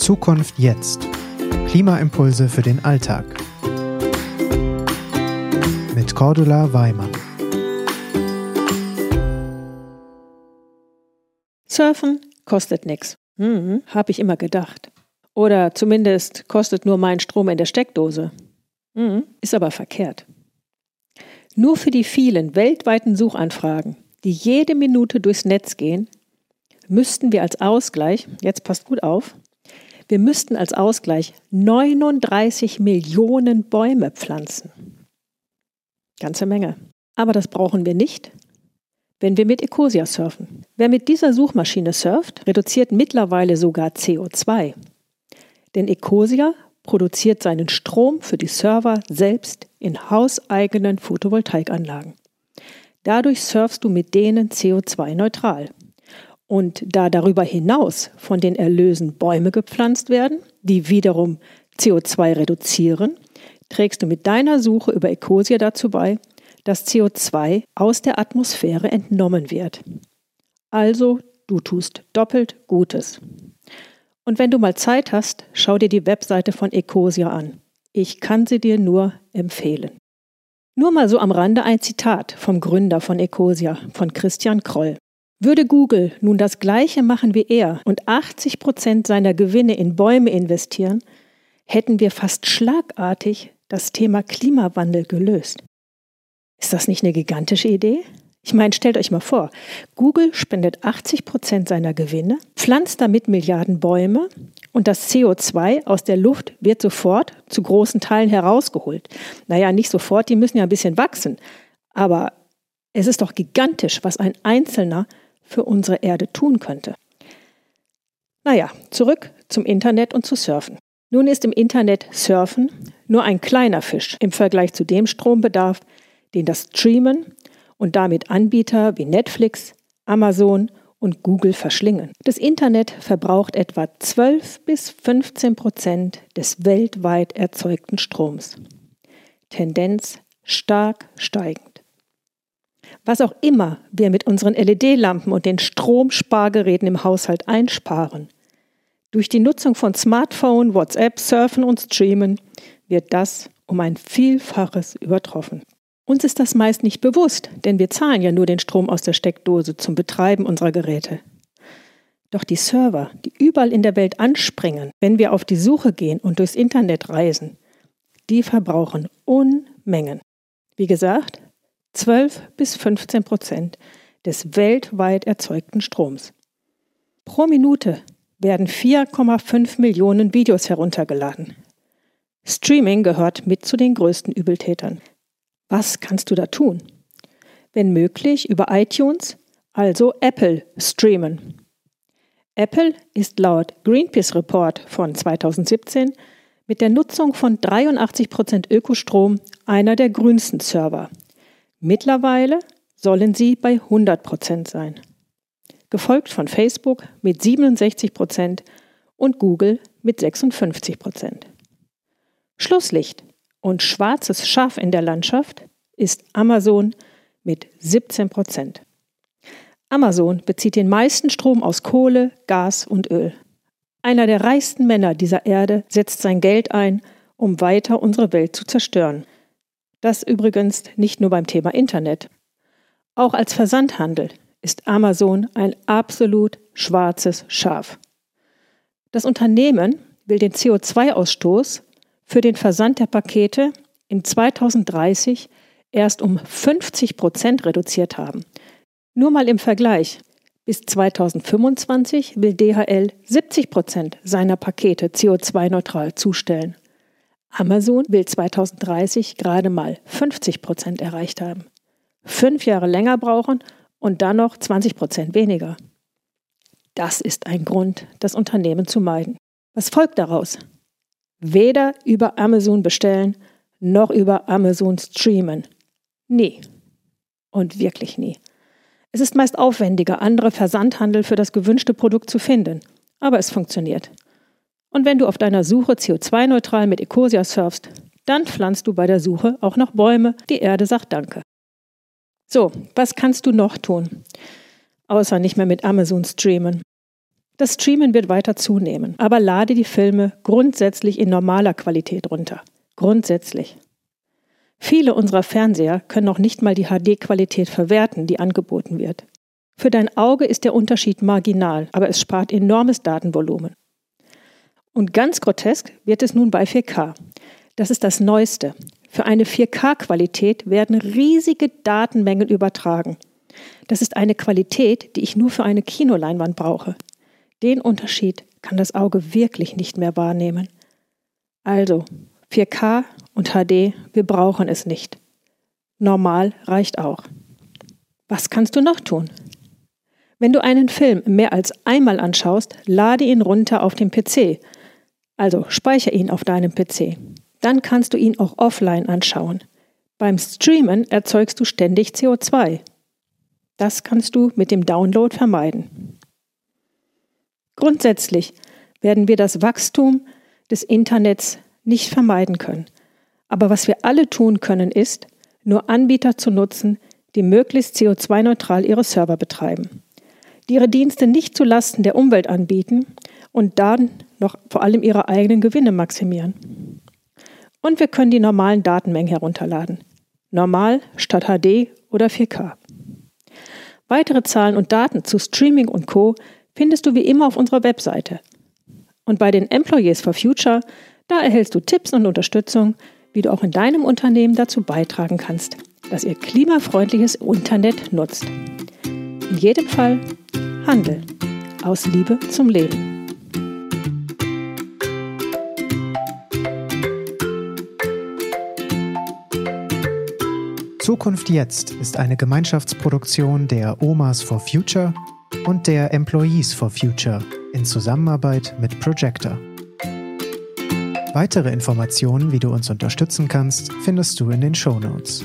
Zukunft jetzt. Klimaimpulse für den Alltag. Mit Cordula Weimann. Surfen kostet nichts. Mhm, habe ich immer gedacht. Oder zumindest kostet nur mein Strom in der Steckdose. Mhm, ist aber verkehrt. Nur für die vielen weltweiten Suchanfragen, die jede Minute durchs Netz gehen, müssten wir als Ausgleich, jetzt passt gut auf, wir müssten als Ausgleich 39 Millionen Bäume pflanzen. Ganze Menge. Aber das brauchen wir nicht, wenn wir mit Ecosia surfen. Wer mit dieser Suchmaschine surft, reduziert mittlerweile sogar CO2. Denn Ecosia produziert seinen Strom für die Server selbst in hauseigenen Photovoltaikanlagen. Dadurch surfst du mit denen CO2-neutral. Und da darüber hinaus von den Erlösen Bäume gepflanzt werden, die wiederum CO2 reduzieren, trägst du mit deiner Suche über Ecosia dazu bei, dass CO2 aus der Atmosphäre entnommen wird. Also, du tust doppelt Gutes. Und wenn du mal Zeit hast, schau dir die Webseite von Ecosia an. Ich kann sie dir nur empfehlen. Nur mal so am Rande ein Zitat vom Gründer von Ecosia, von Christian Kroll. Würde Google nun das Gleiche machen wie er und 80 Prozent seiner Gewinne in Bäume investieren, hätten wir fast schlagartig das Thema Klimawandel gelöst. Ist das nicht eine gigantische Idee? Ich meine, stellt euch mal vor, Google spendet 80 Prozent seiner Gewinne, pflanzt damit Milliarden Bäume und das CO2 aus der Luft wird sofort zu großen Teilen herausgeholt. Naja, nicht sofort, die müssen ja ein bisschen wachsen. Aber es ist doch gigantisch, was ein Einzelner für unsere Erde tun könnte. Naja, zurück zum Internet und zu Surfen. Nun ist im Internet Surfen nur ein kleiner Fisch im Vergleich zu dem Strombedarf, den das Streamen und damit Anbieter wie Netflix, Amazon und Google verschlingen. Das Internet verbraucht etwa 12 bis 15 Prozent des weltweit erzeugten Stroms. Tendenz stark steigend. Was auch immer wir mit unseren LED-Lampen und den Stromspargeräten im Haushalt einsparen, durch die Nutzung von Smartphone, WhatsApp, Surfen und Streamen wird das um ein Vielfaches übertroffen. Uns ist das meist nicht bewusst, denn wir zahlen ja nur den Strom aus der Steckdose zum Betreiben unserer Geräte. Doch die Server, die überall in der Welt anspringen, wenn wir auf die Suche gehen und durchs Internet reisen, die verbrauchen Unmengen. Wie gesagt, 12 bis 15 Prozent des weltweit erzeugten Stroms. Pro Minute werden 4,5 Millionen Videos heruntergeladen. Streaming gehört mit zu den größten Übeltätern. Was kannst du da tun? Wenn möglich über iTunes, also Apple, streamen. Apple ist laut Greenpeace Report von 2017 mit der Nutzung von 83% Ökostrom einer der grünsten Server Mittlerweile sollen sie bei 100 Prozent sein, gefolgt von Facebook mit 67 Prozent und Google mit 56 Prozent. Schlusslicht und schwarzes Schaf in der Landschaft ist Amazon mit 17 Prozent. Amazon bezieht den meisten Strom aus Kohle, Gas und Öl. Einer der reichsten Männer dieser Erde setzt sein Geld ein, um weiter unsere Welt zu zerstören. Das übrigens nicht nur beim Thema Internet. Auch als Versandhandel ist Amazon ein absolut schwarzes Schaf. Das Unternehmen will den CO2-Ausstoß für den Versand der Pakete in 2030 erst um 50 Prozent reduziert haben. Nur mal im Vergleich. Bis 2025 will DHL 70 Prozent seiner Pakete CO2-neutral zustellen. Amazon will 2030 gerade mal 50 Prozent erreicht haben. Fünf Jahre länger brauchen und dann noch 20 Prozent weniger. Das ist ein Grund, das Unternehmen zu meiden. Was folgt daraus? Weder über Amazon bestellen noch über Amazon streamen. Nie. Und wirklich nie. Es ist meist aufwendiger, andere Versandhandel für das gewünschte Produkt zu finden. Aber es funktioniert. Und wenn du auf deiner Suche CO2-neutral mit Ecosia surfst, dann pflanzt du bei der Suche auch noch Bäume. Die Erde sagt Danke. So, was kannst du noch tun? Außer nicht mehr mit Amazon streamen. Das Streamen wird weiter zunehmen, aber lade die Filme grundsätzlich in normaler Qualität runter. Grundsätzlich. Viele unserer Fernseher können noch nicht mal die HD-Qualität verwerten, die angeboten wird. Für dein Auge ist der Unterschied marginal, aber es spart enormes Datenvolumen. Und ganz grotesk wird es nun bei 4K. Das ist das Neueste. Für eine 4K-Qualität werden riesige Datenmengen übertragen. Das ist eine Qualität, die ich nur für eine Kinoleinwand brauche. Den Unterschied kann das Auge wirklich nicht mehr wahrnehmen. Also, 4K und HD, wir brauchen es nicht. Normal reicht auch. Was kannst du noch tun? Wenn du einen Film mehr als einmal anschaust, lade ihn runter auf dem PC. Also speichere ihn auf deinem PC. Dann kannst du ihn auch offline anschauen. Beim Streamen erzeugst du ständig CO2. Das kannst du mit dem Download vermeiden. Grundsätzlich werden wir das Wachstum des Internets nicht vermeiden können. Aber was wir alle tun können, ist, nur Anbieter zu nutzen, die möglichst CO2-neutral ihre Server betreiben, die ihre Dienste nicht zulasten der Umwelt anbieten und dann noch vor allem ihre eigenen Gewinne maximieren. Und wir können die normalen Datenmengen herunterladen. Normal statt HD oder 4K. Weitere Zahlen und Daten zu Streaming und Co findest du wie immer auf unserer Webseite. Und bei den Employees for Future, da erhältst du Tipps und Unterstützung, wie du auch in deinem Unternehmen dazu beitragen kannst, dass ihr klimafreundliches Internet nutzt. In jedem Fall Handel aus Liebe zum Leben. Zukunft jetzt ist eine Gemeinschaftsproduktion der Omas for Future und der Employees for Future in Zusammenarbeit mit Projector. Weitere Informationen, wie du uns unterstützen kannst, findest du in den Show Notes.